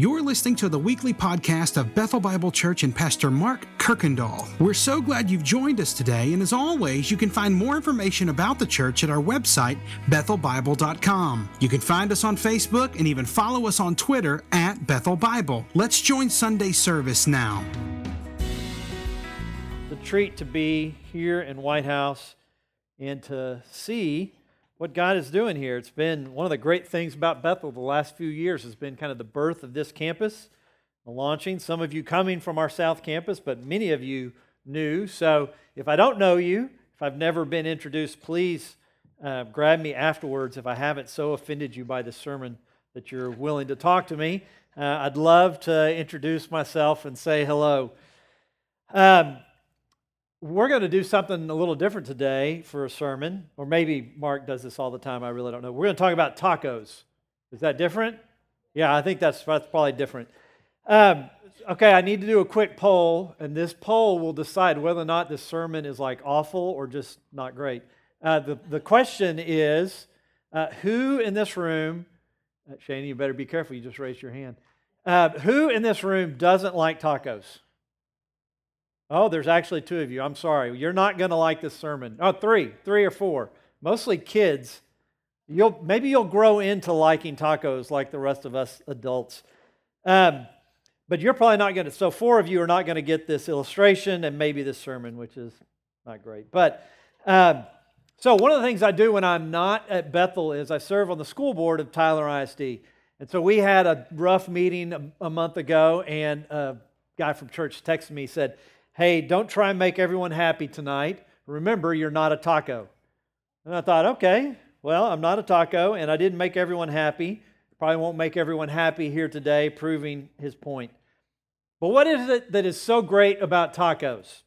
You're listening to the weekly podcast of Bethel Bible Church and Pastor Mark Kirkendall. We're so glad you've joined us today, and as always, you can find more information about the church at our website, bethelbible.com. You can find us on Facebook and even follow us on Twitter at Bethel Bible. Let's join Sunday service now. The treat to be here in Whitehouse and to see what God is doing here. It's been one of the great things about Bethel the last few years has been kind of the birth of this campus, the launching. Some of you coming from our South Campus, but many of you new. So if I don't know you, if I've never been introduced, please uh, grab me afterwards if I haven't so offended you by the sermon that you're willing to talk to me. Uh, I'd love to introduce myself and say hello. Um, we're going to do something a little different today for a sermon, or maybe Mark does this all the time. I really don't know. We're going to talk about tacos. Is that different? Yeah, I think that's, that's probably different. Um, okay, I need to do a quick poll, and this poll will decide whether or not this sermon is like awful or just not great. Uh, the, the question is uh, who in this room, uh, Shane, you better be careful, you just raised your hand. Uh, who in this room doesn't like tacos? Oh, there's actually two of you. I'm sorry. You're not going to like this sermon. Oh, three, three or four. Mostly kids. You'll maybe you'll grow into liking tacos like the rest of us adults. Um, but you're probably not going to. So four of you are not going to get this illustration and maybe this sermon, which is not great. But um, so one of the things I do when I'm not at Bethel is I serve on the school board of Tyler ISD. And so we had a rough meeting a, a month ago, and a guy from church texted me said hey, don't try and make everyone happy tonight. Remember, you're not a taco. And I thought, okay, well, I'm not a taco, and I didn't make everyone happy. Probably won't make everyone happy here today, proving his point. But what is it that is so great about tacos?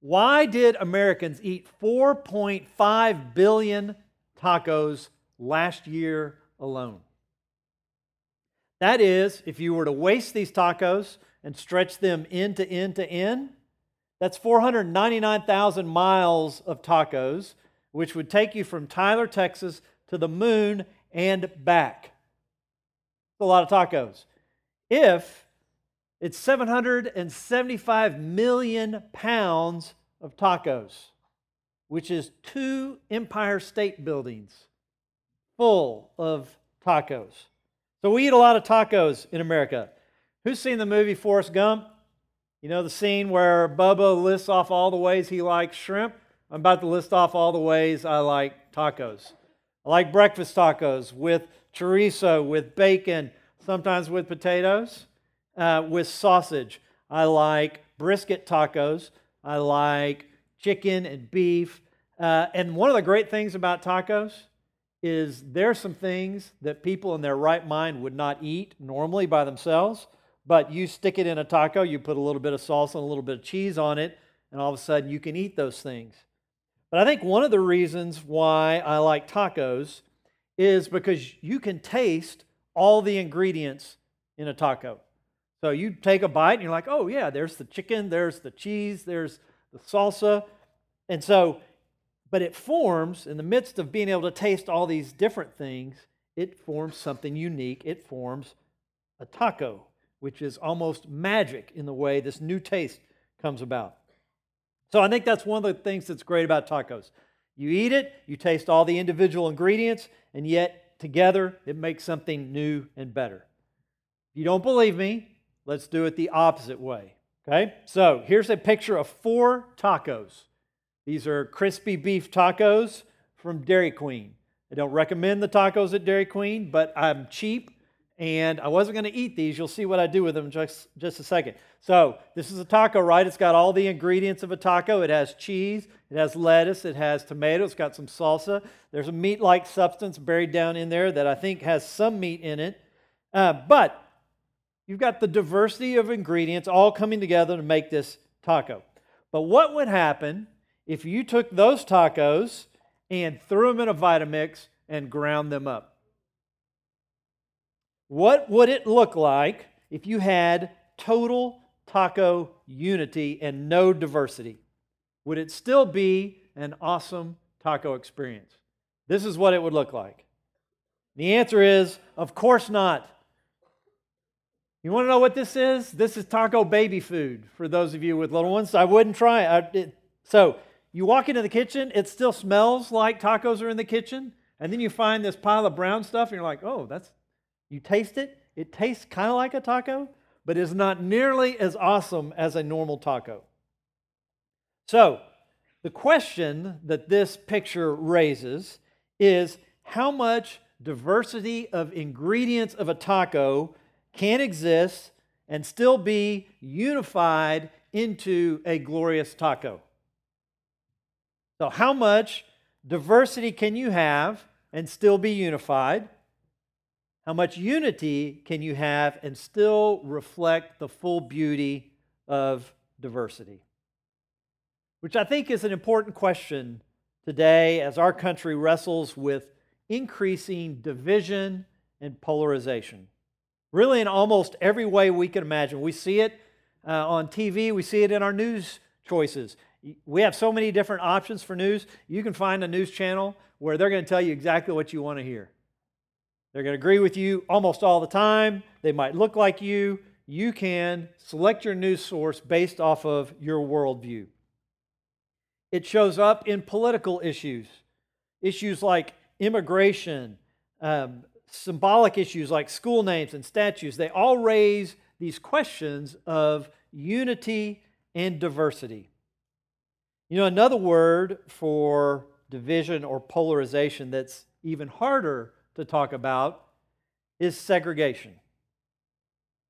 Why did Americans eat 4.5 billion tacos last year alone? That is, if you were to waste these tacos, and stretch them end to end to end, that's 499,000 miles of tacos, which would take you from Tyler, Texas to the moon and back. That's a lot of tacos. If it's 775 million pounds of tacos, which is two Empire State Buildings full of tacos. So we eat a lot of tacos in America. Who's seen the movie Forrest Gump? You know the scene where Bubba lists off all the ways he likes shrimp? I'm about to list off all the ways I like tacos. I like breakfast tacos with chorizo, with bacon, sometimes with potatoes, uh, with sausage. I like brisket tacos. I like chicken and beef. Uh, and one of the great things about tacos is there's some things that people in their right mind would not eat normally by themselves. But you stick it in a taco, you put a little bit of salsa and a little bit of cheese on it, and all of a sudden you can eat those things. But I think one of the reasons why I like tacos is because you can taste all the ingredients in a taco. So you take a bite and you're like, oh, yeah, there's the chicken, there's the cheese, there's the salsa. And so, but it forms, in the midst of being able to taste all these different things, it forms something unique. It forms a taco which is almost magic in the way this new taste comes about. So I think that's one of the things that's great about tacos. You eat it, you taste all the individual ingredients, and yet together it makes something new and better. If you don't believe me, let's do it the opposite way. Okay? So here's a picture of four tacos. These are crispy beef tacos from Dairy Queen. I don't recommend the tacos at Dairy Queen, but I'm cheap and I wasn't going to eat these. You'll see what I do with them just, just a second. So, this is a taco, right? It's got all the ingredients of a taco. It has cheese, it has lettuce, it has tomato, it's got some salsa. There's a meat like substance buried down in there that I think has some meat in it. Uh, but you've got the diversity of ingredients all coming together to make this taco. But what would happen if you took those tacos and threw them in a Vitamix and ground them up? What would it look like if you had total taco unity and no diversity? Would it still be an awesome taco experience? This is what it would look like. The answer is, of course not. You want to know what this is? This is taco baby food for those of you with little ones. I wouldn't try it. I, it so you walk into the kitchen, it still smells like tacos are in the kitchen, and then you find this pile of brown stuff, and you're like, oh, that's, you taste it. It tastes kind of like a taco, but is not nearly as awesome as a normal taco. So, the question that this picture raises is how much diversity of ingredients of a taco can exist and still be unified into a glorious taco. So, how much diversity can you have and still be unified? How much unity can you have and still reflect the full beauty of diversity? Which I think is an important question today as our country wrestles with increasing division and polarization. Really, in almost every way we can imagine. We see it uh, on TV, we see it in our news choices. We have so many different options for news. You can find a news channel where they're going to tell you exactly what you want to hear. They're going to agree with you almost all the time. They might look like you. You can select your news source based off of your worldview. It shows up in political issues, issues like immigration, um, symbolic issues like school names and statues. They all raise these questions of unity and diversity. You know, another word for division or polarization that's even harder to talk about is segregation.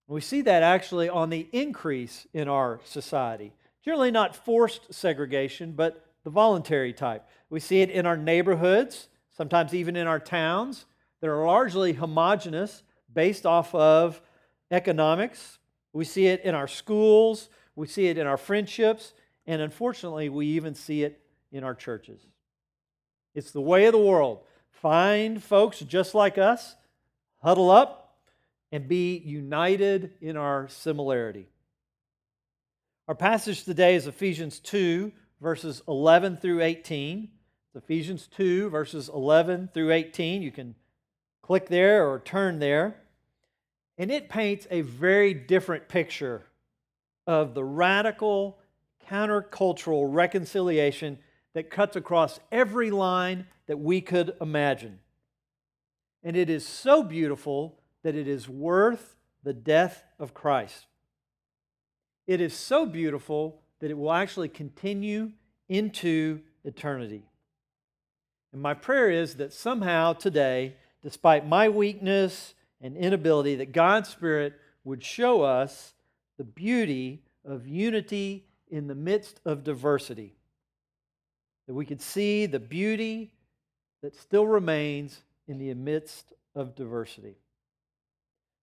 We see that actually on the increase in our society. Generally, not forced segregation, but the voluntary type. We see it in our neighborhoods, sometimes even in our towns that are largely homogenous based off of economics. We see it in our schools, we see it in our friendships, and unfortunately, we even see it in our churches. It's the way of the world. Find folks just like us, huddle up, and be united in our similarity. Our passage today is Ephesians 2, verses 11 through 18. It's Ephesians 2, verses 11 through 18. You can click there or turn there. And it paints a very different picture of the radical countercultural reconciliation that cuts across every line that we could imagine. And it is so beautiful that it is worth the death of Christ. It is so beautiful that it will actually continue into eternity. And my prayer is that somehow today, despite my weakness and inability, that God's Spirit would show us the beauty of unity in the midst of diversity. That we could see the beauty that still remains in the midst of diversity.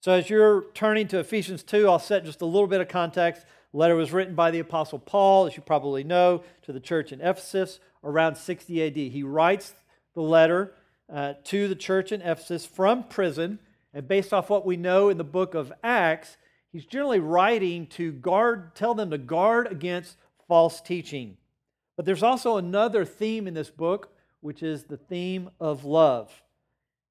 So, as you're turning to Ephesians 2, I'll set just a little bit of context. The letter was written by the Apostle Paul, as you probably know, to the church in Ephesus around 60 AD. He writes the letter uh, to the church in Ephesus from prison, and based off what we know in the book of Acts, he's generally writing to guard, tell them to guard against false teaching. But there's also another theme in this book, which is the theme of love.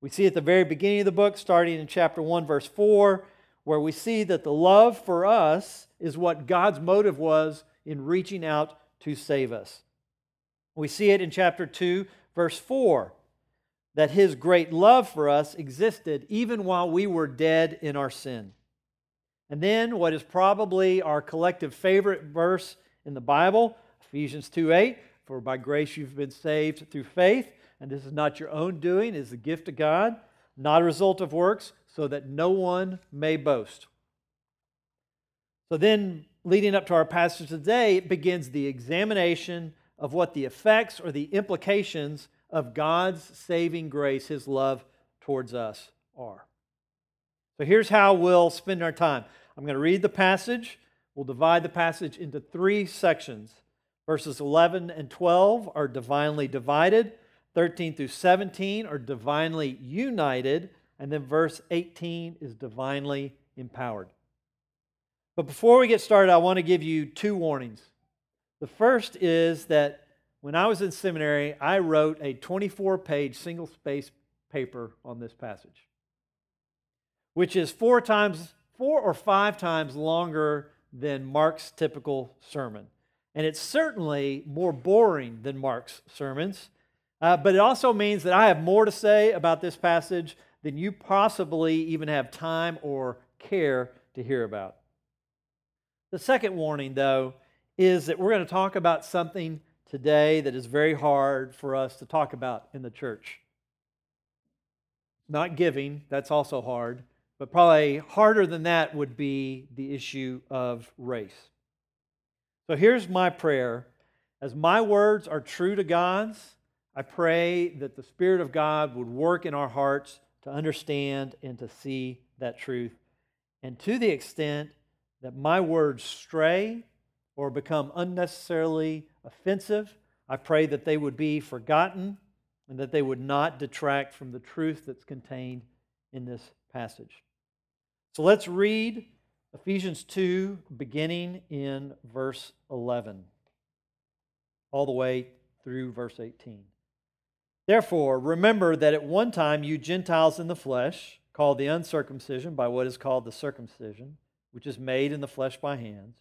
We see at the very beginning of the book, starting in chapter 1, verse 4, where we see that the love for us is what God's motive was in reaching out to save us. We see it in chapter 2, verse 4, that his great love for us existed even while we were dead in our sin. And then, what is probably our collective favorite verse in the Bible, Ephesians 2 8, for by grace you've been saved through faith, and this is not your own doing, it is the gift of God, not a result of works, so that no one may boast. So then, leading up to our passage today, it begins the examination of what the effects or the implications of God's saving grace, His love towards us, are. So here's how we'll spend our time. I'm going to read the passage. We'll divide the passage into three sections. Verses 11 and 12 are divinely divided, 13 through 17 are divinely united, and then verse 18 is divinely empowered. But before we get started, I want to give you two warnings. The first is that when I was in seminary, I wrote a 24 page single space paper on this passage, which is four times four or five times longer than Mark's typical sermon. And it's certainly more boring than Mark's sermons. Uh, but it also means that I have more to say about this passage than you possibly even have time or care to hear about. The second warning, though, is that we're going to talk about something today that is very hard for us to talk about in the church. Not giving, that's also hard, but probably harder than that would be the issue of race. So here's my prayer. As my words are true to God's, I pray that the Spirit of God would work in our hearts to understand and to see that truth. And to the extent that my words stray or become unnecessarily offensive, I pray that they would be forgotten and that they would not detract from the truth that's contained in this passage. So let's read Ephesians 2, beginning in verse 11, all the way through verse 18. Therefore, remember that at one time you Gentiles in the flesh, called the uncircumcision by what is called the circumcision, which is made in the flesh by hands,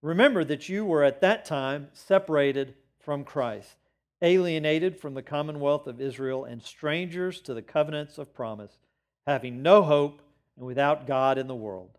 remember that you were at that time separated from Christ, alienated from the commonwealth of Israel, and strangers to the covenants of promise, having no hope and without God in the world.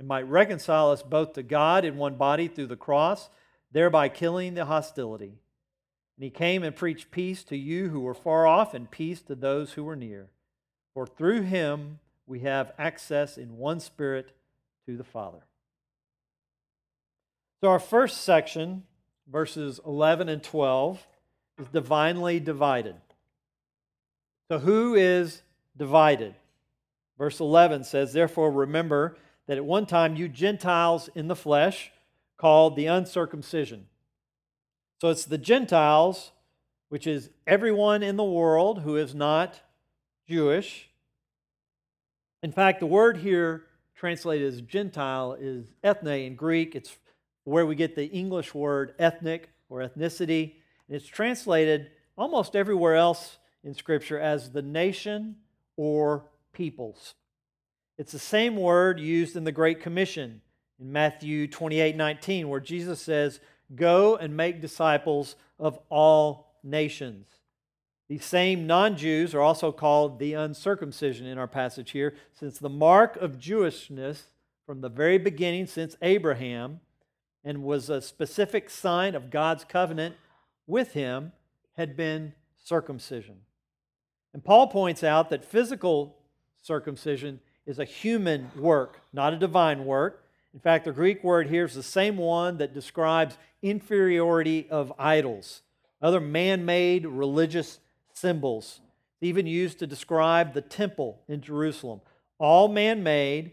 and might reconcile us both to God in one body through the cross, thereby killing the hostility. And he came and preached peace to you who were far off and peace to those who were near. For through him we have access in one spirit to the Father. So, our first section, verses 11 and 12, is divinely divided. So, who is divided? Verse 11 says, Therefore, remember that at one time you Gentiles in the flesh, called the uncircumcision. So, it's the Gentiles, which is everyone in the world who is not Jewish. In fact, the word here translated as Gentile is ethne in Greek. It's where we get the English word ethnic or ethnicity. And it's translated almost everywhere else in Scripture as the nation or peoples. It's the same word used in the Great Commission in Matthew 28 19, where Jesus says, Go and make disciples of all nations. These same non Jews are also called the uncircumcision in our passage here, since the mark of Jewishness from the very beginning, since Abraham, and was a specific sign of God's covenant with him, had been circumcision. And Paul points out that physical circumcision is a human work, not a divine work. In fact, the Greek word here is the same one that describes inferiority of idols, other man made religious symbols, even used to describe the temple in Jerusalem. All man made,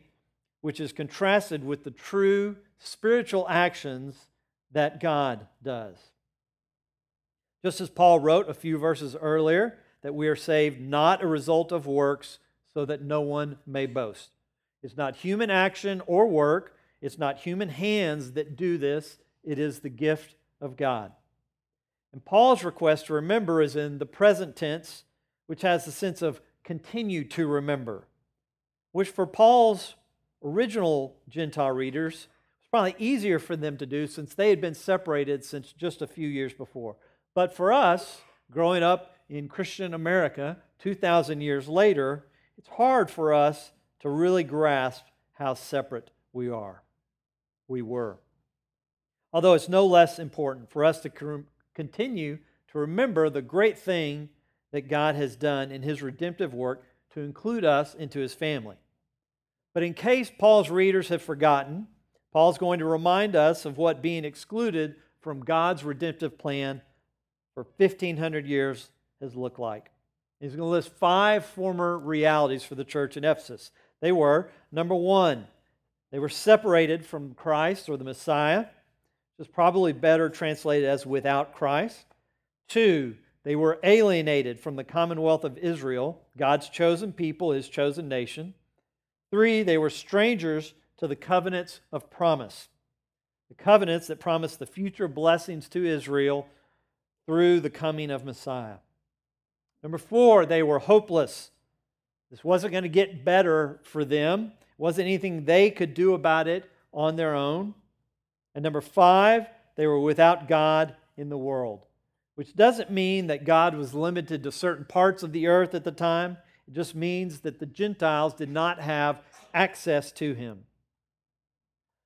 which is contrasted with the true spiritual actions that God does. Just as Paul wrote a few verses earlier, that we are saved not a result of works, so that no one may boast. It's not human action or work, it's not human hands that do this, it is the gift of God. And Paul's request to remember is in the present tense, which has the sense of continue to remember, which for Paul's original Gentile readers was probably easier for them to do since they had been separated since just a few years before. But for us, growing up in Christian America 2,000 years later, it's hard for us to really grasp how separate we are. We were. Although it's no less important for us to continue to remember the great thing that God has done in his redemptive work to include us into his family. But in case Paul's readers have forgotten, Paul's going to remind us of what being excluded from God's redemptive plan for 1,500 years has looked like. He's going to list five former realities for the church in Ephesus. They were number one, They were separated from Christ or the Messiah, which is probably better translated as without Christ. Two, they were alienated from the commonwealth of Israel, God's chosen people, his chosen nation. Three, they were strangers to the covenants of promise, the covenants that promised the future blessings to Israel through the coming of Messiah. Number four, they were hopeless. This wasn't going to get better for them, it wasn't anything they could do about it on their own. And number five, they were without God in the world, which doesn't mean that God was limited to certain parts of the earth at the time. It just means that the Gentiles did not have access to him.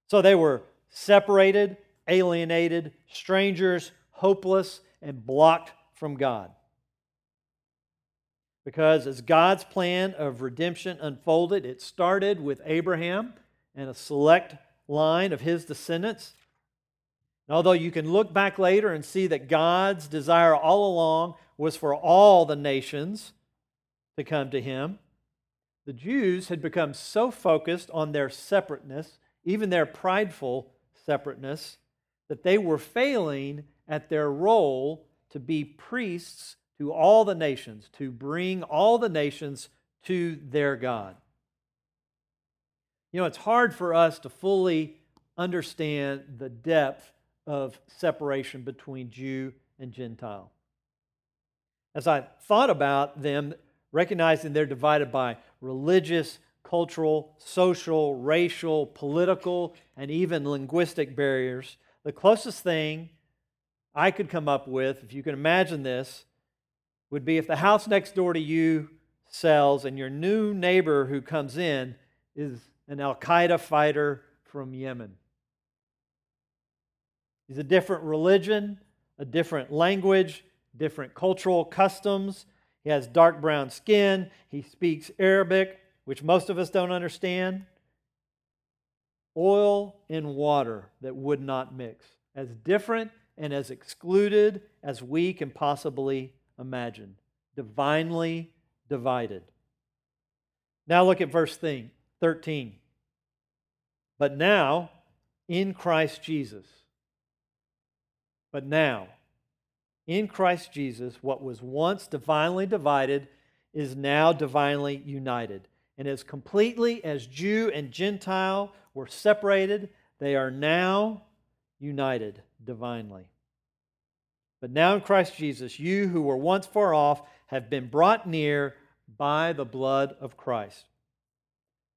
So they were separated, alienated, strangers, hopeless, and blocked from God. Because as God's plan of redemption unfolded, it started with Abraham and a select line of his descendants. And although you can look back later and see that God's desire all along was for all the nations to come to him, the Jews had become so focused on their separateness, even their prideful separateness, that they were failing at their role to be priests to all the nations, to bring all the nations to their God. You know, it's hard for us to fully understand the depth of separation between Jew and Gentile. As I thought about them, recognizing they're divided by religious, cultural, social, racial, political, and even linguistic barriers, the closest thing I could come up with, if you can imagine this, would be if the house next door to you sells and your new neighbor who comes in is an Al Qaeda fighter from Yemen. He's a different religion, a different language, different cultural customs. He has dark brown skin. He speaks Arabic, which most of us don't understand. Oil and water that would not mix. As different and as excluded as we can possibly imagine. Divinely divided. Now look at verse 13. But now, in Christ Jesus, but now, in Christ Jesus, what was once divinely divided is now divinely united. And as completely as Jew and Gentile were separated, they are now united divinely. But now in Christ Jesus, you who were once far off have been brought near by the blood of Christ.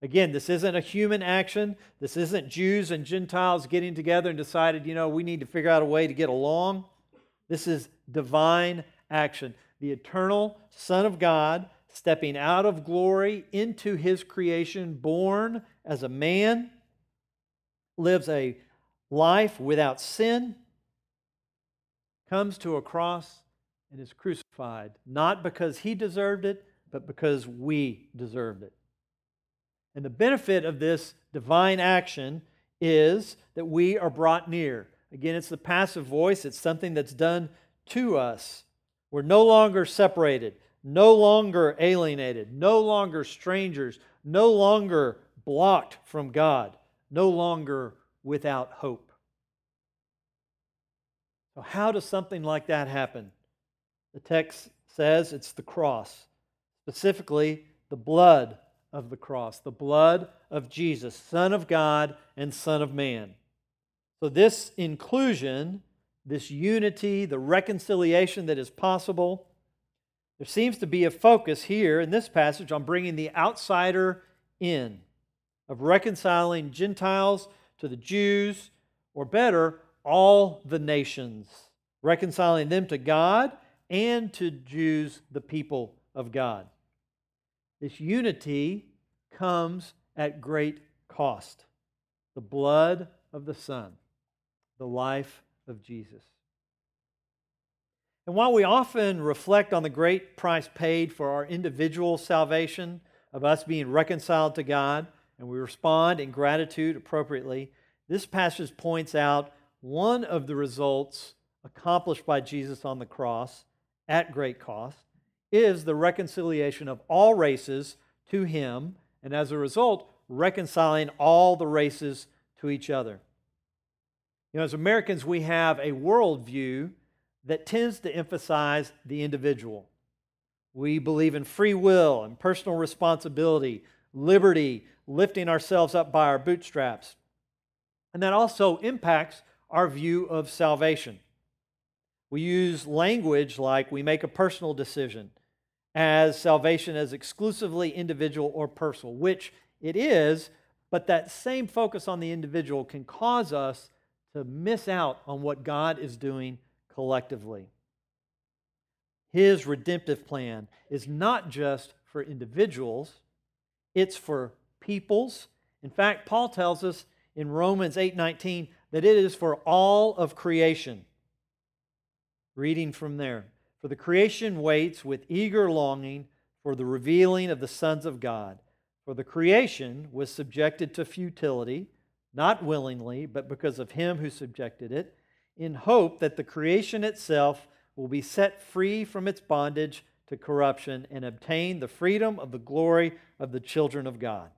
Again, this isn't a human action. This isn't Jews and Gentiles getting together and decided, you know, we need to figure out a way to get along. This is divine action. The eternal Son of God stepping out of glory into his creation, born as a man, lives a life without sin, comes to a cross and is crucified, not because he deserved it, but because we deserved it. And the benefit of this divine action is that we are brought near. Again, it's the passive voice, it's something that's done to us. We're no longer separated, no longer alienated, no longer strangers, no longer blocked from God, no longer without hope. So, how does something like that happen? The text says it's the cross, specifically the blood of the cross, the blood of Jesus, Son of God and Son of Man. So, this inclusion, this unity, the reconciliation that is possible, there seems to be a focus here in this passage on bringing the outsider in, of reconciling Gentiles to the Jews, or better, all the nations, reconciling them to God and to Jews, the people of God. This unity comes at great cost the blood of the Son, the life of Jesus. And while we often reflect on the great price paid for our individual salvation, of us being reconciled to God, and we respond in gratitude appropriately, this passage points out one of the results accomplished by Jesus on the cross at great cost is the reconciliation of all races to him, and as a result, reconciling all the races to each other. You know, as Americans, we have a worldview that tends to emphasize the individual. We believe in free will and personal responsibility, liberty, lifting ourselves up by our bootstraps. And that also impacts our view of salvation. We use language like we make a personal decision as salvation as exclusively individual or personal, which it is, but that same focus on the individual can cause us to miss out on what God is doing collectively. His redemptive plan is not just for individuals, it's for peoples. In fact, Paul tells us in Romans 8:19 that it is for all of creation. Reading from there. For the creation waits with eager longing for the revealing of the sons of God. For the creation was subjected to futility, not willingly, but because of him who subjected it, in hope that the creation itself will be set free from its bondage to corruption and obtain the freedom of the glory of the children of God.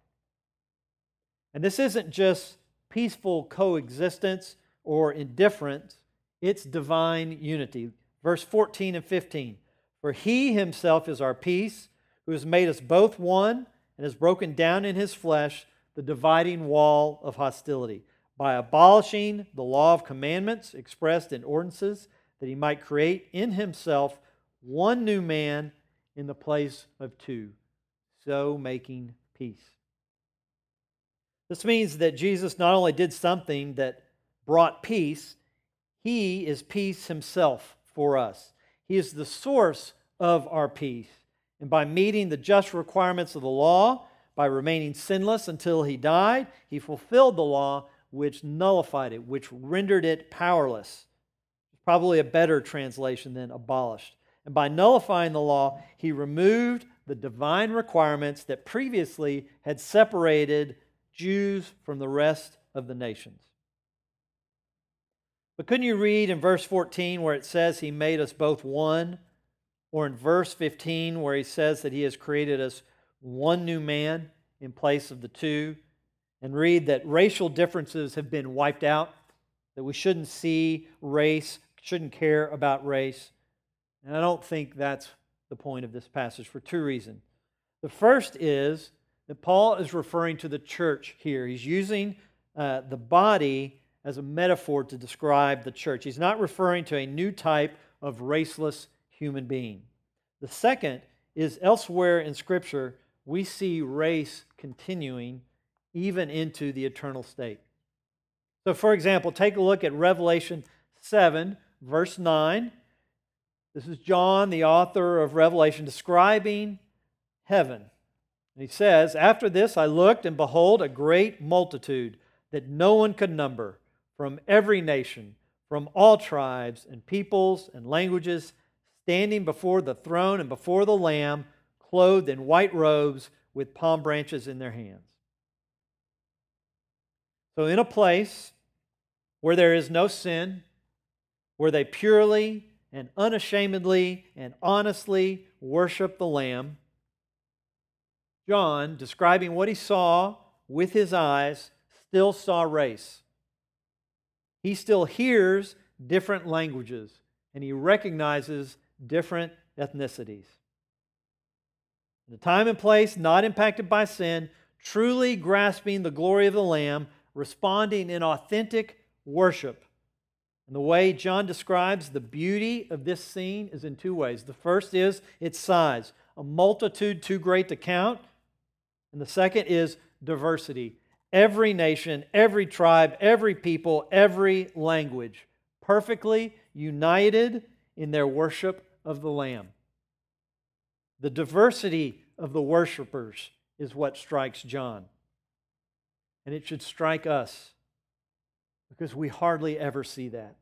And this isn't just peaceful coexistence or indifference, it's divine unity. Verse 14 and 15 For he himself is our peace, who has made us both one and has broken down in his flesh the dividing wall of hostility by abolishing the law of commandments expressed in ordinances, that he might create in himself one new man in the place of two, so making peace. This means that Jesus not only did something that brought peace, he is peace himself for us. He is the source of our peace. And by meeting the just requirements of the law, by remaining sinless until he died, he fulfilled the law which nullified it, which rendered it powerless. Probably a better translation than abolished. And by nullifying the law, he removed the divine requirements that previously had separated Jews from the rest of the nations. But couldn't you read in verse 14 where it says he made us both one? Or in verse 15 where he says that he has created us one new man in place of the two? And read that racial differences have been wiped out, that we shouldn't see race, shouldn't care about race. And I don't think that's the point of this passage for two reasons. The first is that Paul is referring to the church here. He's using uh, the body as a metaphor to describe the church. He's not referring to a new type of raceless human being. The second is elsewhere in Scripture, we see race continuing even into the eternal state. So, for example, take a look at Revelation 7, verse 9. This is John, the author of Revelation, describing heaven. And he says, After this I looked, and behold, a great multitude that no one could number from every nation, from all tribes and peoples and languages, standing before the throne and before the Lamb, clothed in white robes with palm branches in their hands. So, in a place where there is no sin, where they purely and unashamedly and honestly worship the Lamb, John, describing what he saw with his eyes, still saw race he still hears different languages and he recognizes different ethnicities. The time and place not impacted by sin, truly grasping the glory of the Lamb, responding in authentic worship. And the way John describes the beauty of this scene is in two ways. The first is its size, a multitude too great to count. And the second is diversity, every nation, every tribe, every people, every language, perfectly united in their worship of the Lamb. The diversity of the worshipers is what strikes John. And it should strike us because we hardly ever see that.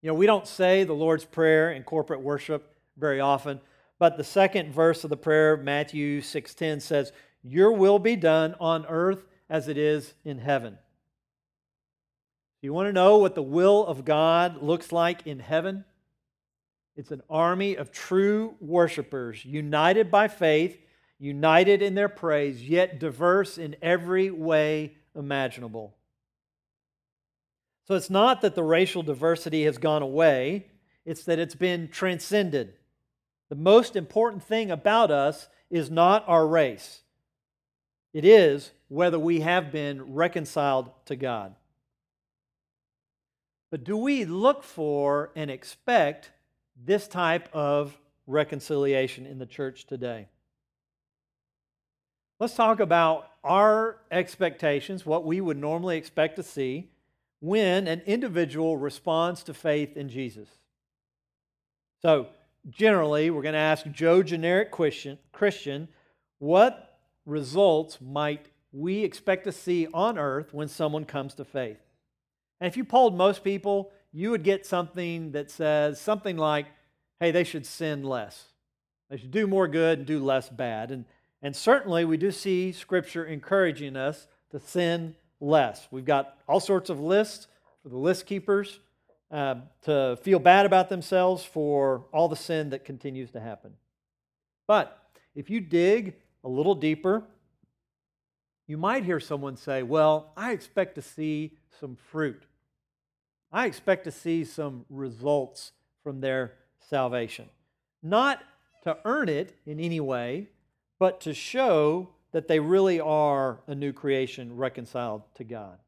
You know, we don't say the Lord's Prayer in corporate worship very often, but the second verse of the prayer, Matthew 6:10 says, your will be done on earth as it is in heaven. You want to know what the will of God looks like in heaven? It's an army of true worshipers, united by faith, united in their praise, yet diverse in every way imaginable. So it's not that the racial diversity has gone away, it's that it's been transcended. The most important thing about us is not our race, it is whether we have been reconciled to God. But do we look for and expect this type of reconciliation in the church today? Let's talk about our expectations, what we would normally expect to see when an individual responds to faith in Jesus. So, generally, we're going to ask Joe Generic Christian, what results might we expect to see on earth when someone comes to faith? And if you polled most people, you would get something that says something like, hey, they should sin less. They should do more good and do less bad. And, and certainly, we do see Scripture encouraging us to sin less. We've got all sorts of lists for the list keepers uh, to feel bad about themselves for all the sin that continues to happen. But if you dig a little deeper, you might hear someone say, Well, I expect to see some fruit. I expect to see some results from their salvation. Not to earn it in any way, but to show that they really are a new creation reconciled to God.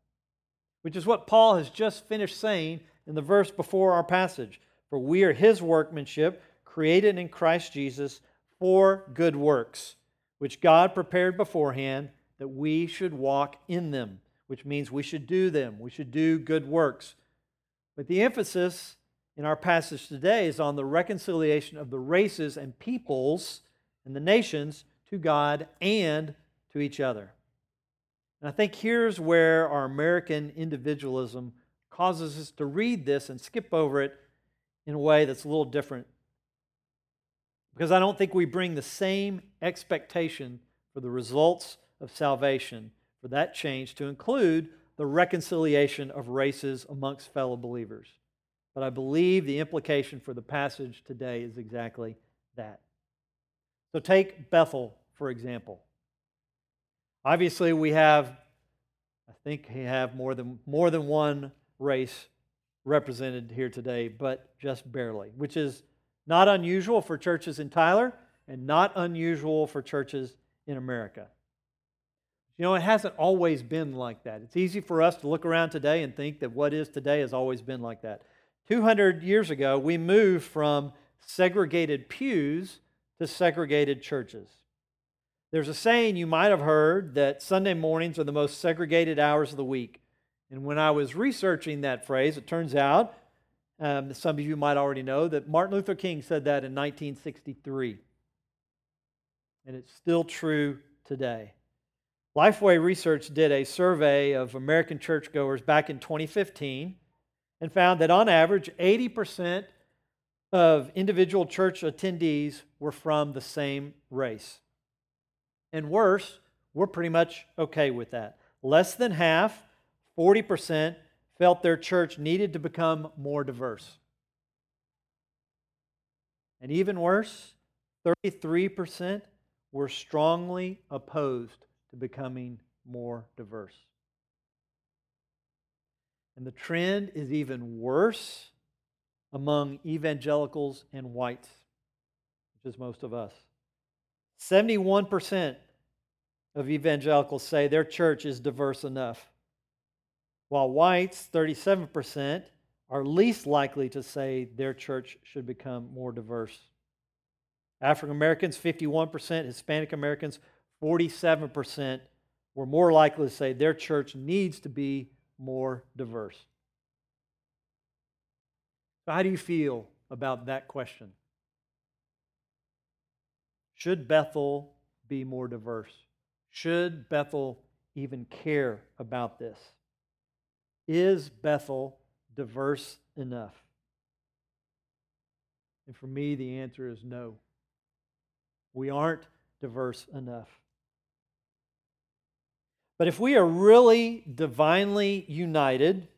Which is what Paul has just finished saying in the verse before our passage. For we are his workmanship, created in Christ Jesus for good works, which God prepared beforehand that we should walk in them, which means we should do them. We should do good works. But the emphasis in our passage today is on the reconciliation of the races and peoples and the nations to God and to each other. And I think here's where our American individualism causes us to read this and skip over it in a way that's a little different. Because I don't think we bring the same expectation for the results of salvation, for that change to include the reconciliation of races amongst fellow believers. But I believe the implication for the passage today is exactly that. So take Bethel, for example. Obviously, we have, I think we have more than, more than one race represented here today, but just barely, which is not unusual for churches in Tyler and not unusual for churches in America. You know, it hasn't always been like that. It's easy for us to look around today and think that what is today has always been like that. 200 years ago, we moved from segregated pews to segregated churches. There's a saying you might have heard that Sunday mornings are the most segregated hours of the week. And when I was researching that phrase, it turns out, um, some of you might already know, that Martin Luther King said that in 1963. And it's still true today. Lifeway Research did a survey of American churchgoers back in 2015 and found that on average, 80% of individual church attendees were from the same race. And worse, we're pretty much okay with that. Less than half, 40%, felt their church needed to become more diverse. And even worse, 33% were strongly opposed to becoming more diverse. And the trend is even worse among evangelicals and whites, which is most of us. 71% of evangelicals say their church is diverse enough, while whites, 37%, are least likely to say their church should become more diverse. African Americans, 51%, Hispanic Americans, 47% were more likely to say their church needs to be more diverse. So, how do you feel about that question? Should Bethel be more diverse? Should Bethel even care about this? Is Bethel diverse enough? And for me, the answer is no. We aren't diverse enough. But if we are really divinely united,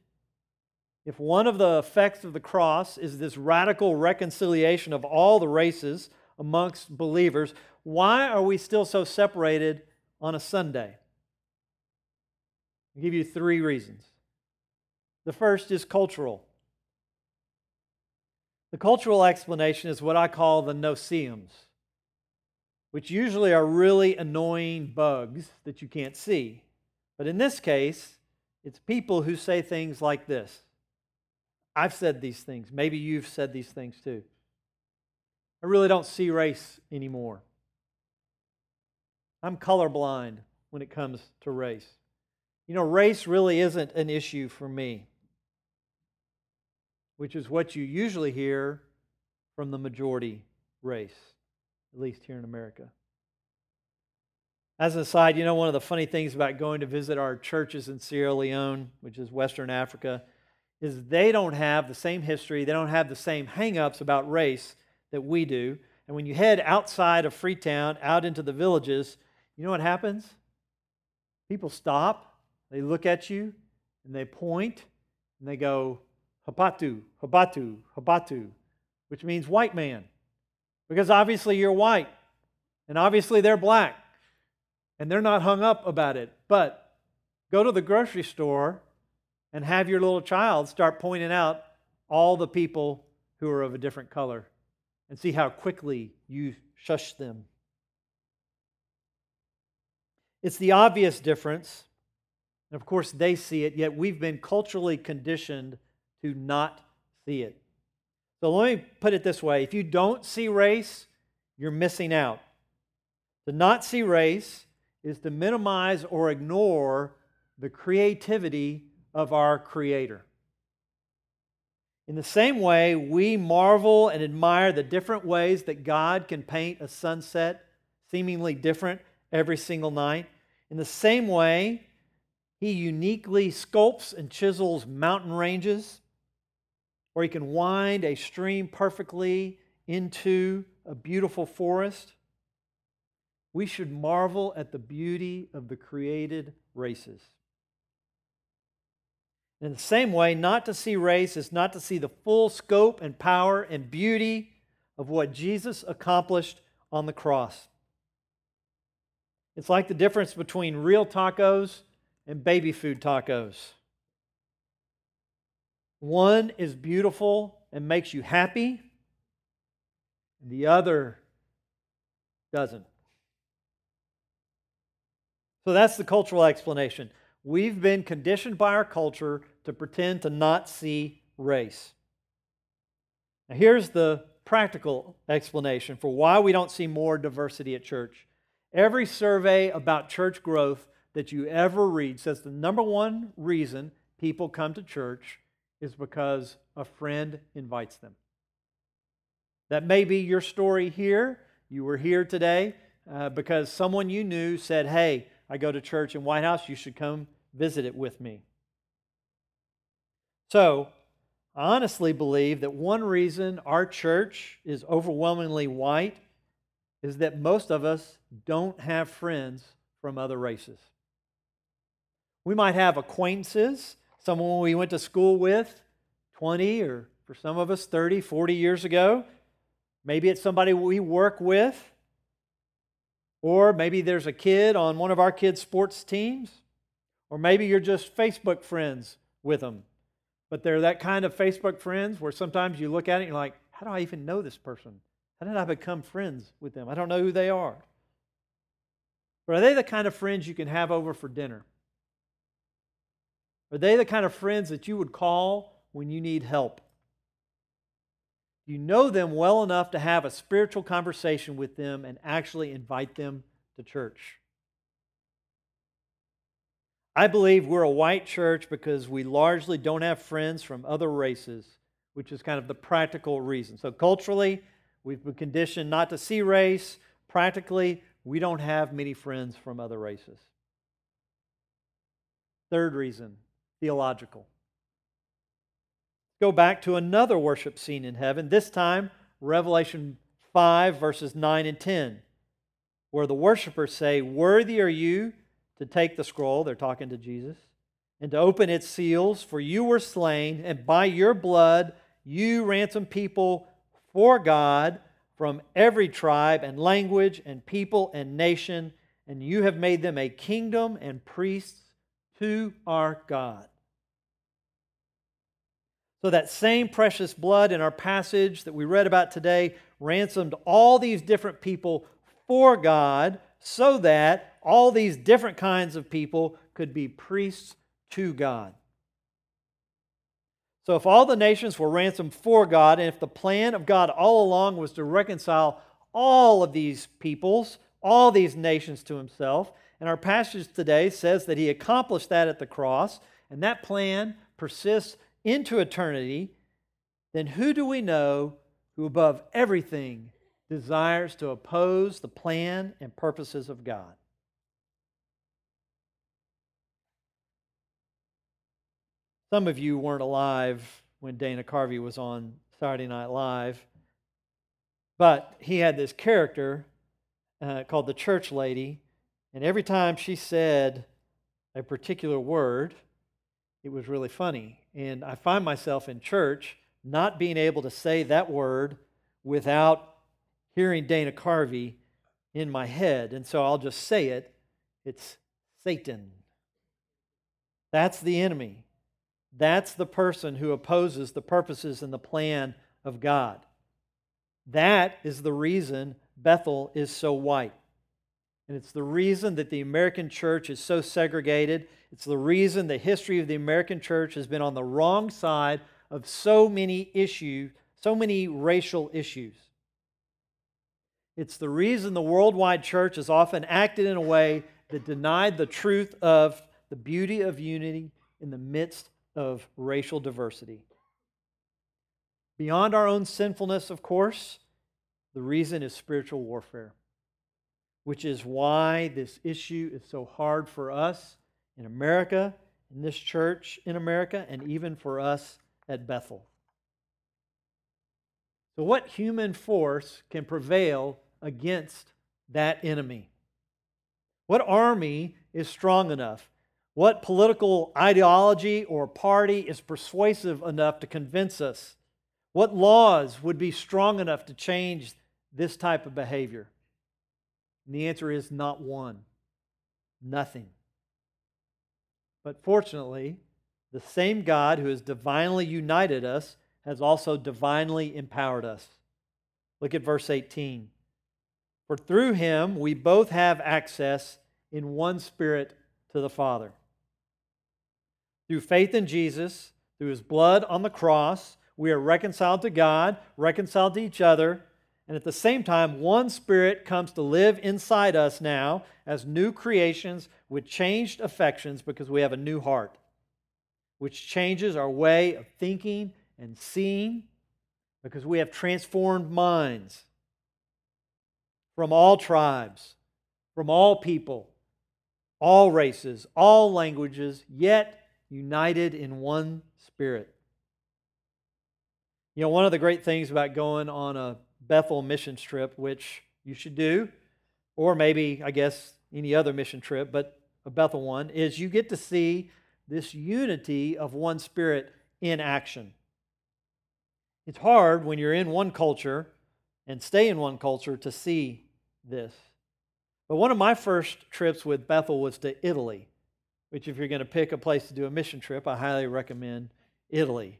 if one of the effects of the cross is this radical reconciliation of all the races amongst believers. Why are we still so separated on a Sunday? I'll give you three reasons. The first is cultural. The cultural explanation is what I call the no-see-ums, which usually are really annoying bugs that you can't see. But in this case, it's people who say things like this I've said these things. Maybe you've said these things too. I really don't see race anymore. I'm colorblind when it comes to race. You know, race really isn't an issue for me, which is what you usually hear from the majority race, at least here in America. As an aside, you know, one of the funny things about going to visit our churches in Sierra Leone, which is Western Africa, is they don't have the same history, they don't have the same hangups about race that we do. And when you head outside of Freetown, out into the villages, you know what happens? People stop, they look at you, and they point, and they go, Habatu, Habatu, Habatu, which means white man. Because obviously you're white, and obviously they're black and they're not hung up about it. But go to the grocery store and have your little child start pointing out all the people who are of a different color and see how quickly you shush them. It's the obvious difference. And of course, they see it, yet we've been culturally conditioned to not see it. So let me put it this way if you don't see race, you're missing out. To not see race is to minimize or ignore the creativity of our Creator. In the same way, we marvel and admire the different ways that God can paint a sunset, seemingly different every single night. In the same way, He uniquely sculpts and chisels mountain ranges, or He can wind a stream perfectly into a beautiful forest we should marvel at the beauty of the created races. In the same way, not to see race is not to see the full scope and power and beauty of what Jesus accomplished on the cross. It's like the difference between real tacos and baby food tacos. One is beautiful and makes you happy, and the other doesn't. So that's the cultural explanation. We've been conditioned by our culture to pretend to not see race. Now, here's the practical explanation for why we don't see more diversity at church. Every survey about church growth that you ever read says the number one reason people come to church is because a friend invites them. That may be your story here. You were here today uh, because someone you knew said, Hey, I go to church in Whitehouse, you should come visit it with me. So, I honestly believe that one reason our church is overwhelmingly white is that most of us don't have friends from other races. We might have acquaintances, someone we went to school with 20 or for some of us 30, 40 years ago. Maybe it's somebody we work with. Or maybe there's a kid on one of our kids' sports teams. Or maybe you're just Facebook friends with them. But they're that kind of Facebook friends where sometimes you look at it and you're like, how do I even know this person? How did I become friends with them? I don't know who they are. But are they the kind of friends you can have over for dinner? Are they the kind of friends that you would call when you need help? You know them well enough to have a spiritual conversation with them and actually invite them to church. I believe we're a white church because we largely don't have friends from other races, which is kind of the practical reason. So, culturally, we've been conditioned not to see race. Practically, we don't have many friends from other races. Third reason theological. Go back to another worship scene in heaven, this time Revelation 5, verses 9 and 10, where the worshipers say, Worthy are you to take the scroll, they're talking to Jesus, and to open its seals, for you were slain, and by your blood you ransomed people for God from every tribe and language and people and nation, and you have made them a kingdom and priests to our God. So, that same precious blood in our passage that we read about today ransomed all these different people for God so that all these different kinds of people could be priests to God. So, if all the nations were ransomed for God, and if the plan of God all along was to reconcile all of these peoples, all these nations to himself, and our passage today says that he accomplished that at the cross, and that plan persists into eternity, then who do we know who above everything desires to oppose the plan and purposes of God? Some of you weren't alive when Dana Carvey was on Saturday Night Live, but he had this character uh, called the church lady, and every time she said a particular word, it was really funny. And I find myself in church not being able to say that word without hearing Dana Carvey in my head. And so I'll just say it it's Satan. That's the enemy. That's the person who opposes the purposes and the plan of God. That is the reason Bethel is so white. And it's the reason that the American church is so segregated. It's the reason the history of the American church has been on the wrong side of so many issues, so many racial issues. It's the reason the worldwide church has often acted in a way that denied the truth of the beauty of unity in the midst of racial diversity. Beyond our own sinfulness, of course, the reason is spiritual warfare, which is why this issue is so hard for us in America, in this church in America, and even for us at Bethel. So, what human force can prevail against that enemy? What army is strong enough? What political ideology or party is persuasive enough to convince us? What laws would be strong enough to change this type of behavior? And the answer is not one, nothing. But fortunately, the same God who has divinely united us has also divinely empowered us. Look at verse 18. For through him we both have access in one spirit to the Father. Through faith in Jesus, through his blood on the cross, we are reconciled to God, reconciled to each other, and at the same time, one Spirit comes to live inside us now as new creations with changed affections because we have a new heart, which changes our way of thinking and seeing because we have transformed minds from all tribes, from all people, all races, all languages, yet united in one spirit. You know, one of the great things about going on a Bethel mission trip, which you should do, or maybe, I guess, any other mission trip, but a Bethel one, is you get to see this unity of one spirit in action. It's hard when you're in one culture and stay in one culture to see this. But one of my first trips with Bethel was to Italy which, if you're going to pick a place to do a mission trip, I highly recommend Italy.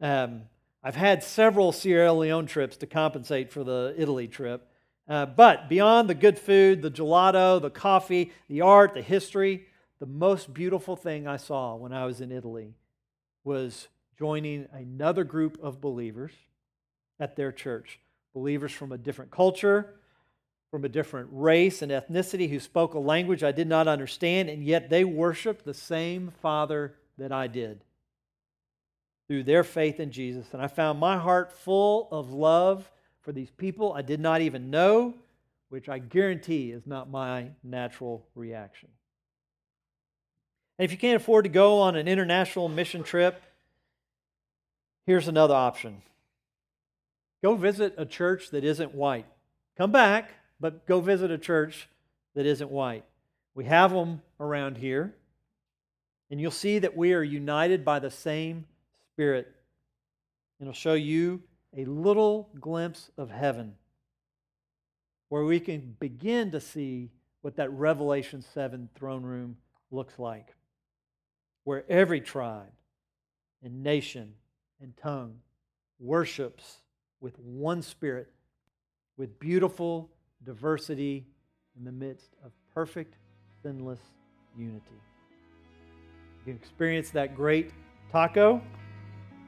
Um, I've had several Sierra Leone trips to compensate for the Italy trip. Uh, but beyond the good food, the gelato, the coffee, the art, the history, the most beautiful thing I saw when I was in Italy was joining another group of believers at their church. Believers from a different culture, from a different race and ethnicity who spoke a language I did not understand, and yet they worshiped the same Father that I did through their faith in Jesus. And I found my heart full of love for these people I did not even know, which I guarantee is not my natural reaction. And if you can't afford to go on an international mission trip, here's another option go visit a church that isn't white. Come back, but go visit a church that isn't white. We have them around here, and you'll see that we are united by the same Spirit. And it'll show you a little glimpse of heaven where we can begin to see what that Revelation 7 throne room looks like, where every tribe and nation and tongue worships with one spirit, with beautiful diversity in the midst of perfect, sinless unity. You can experience that great taco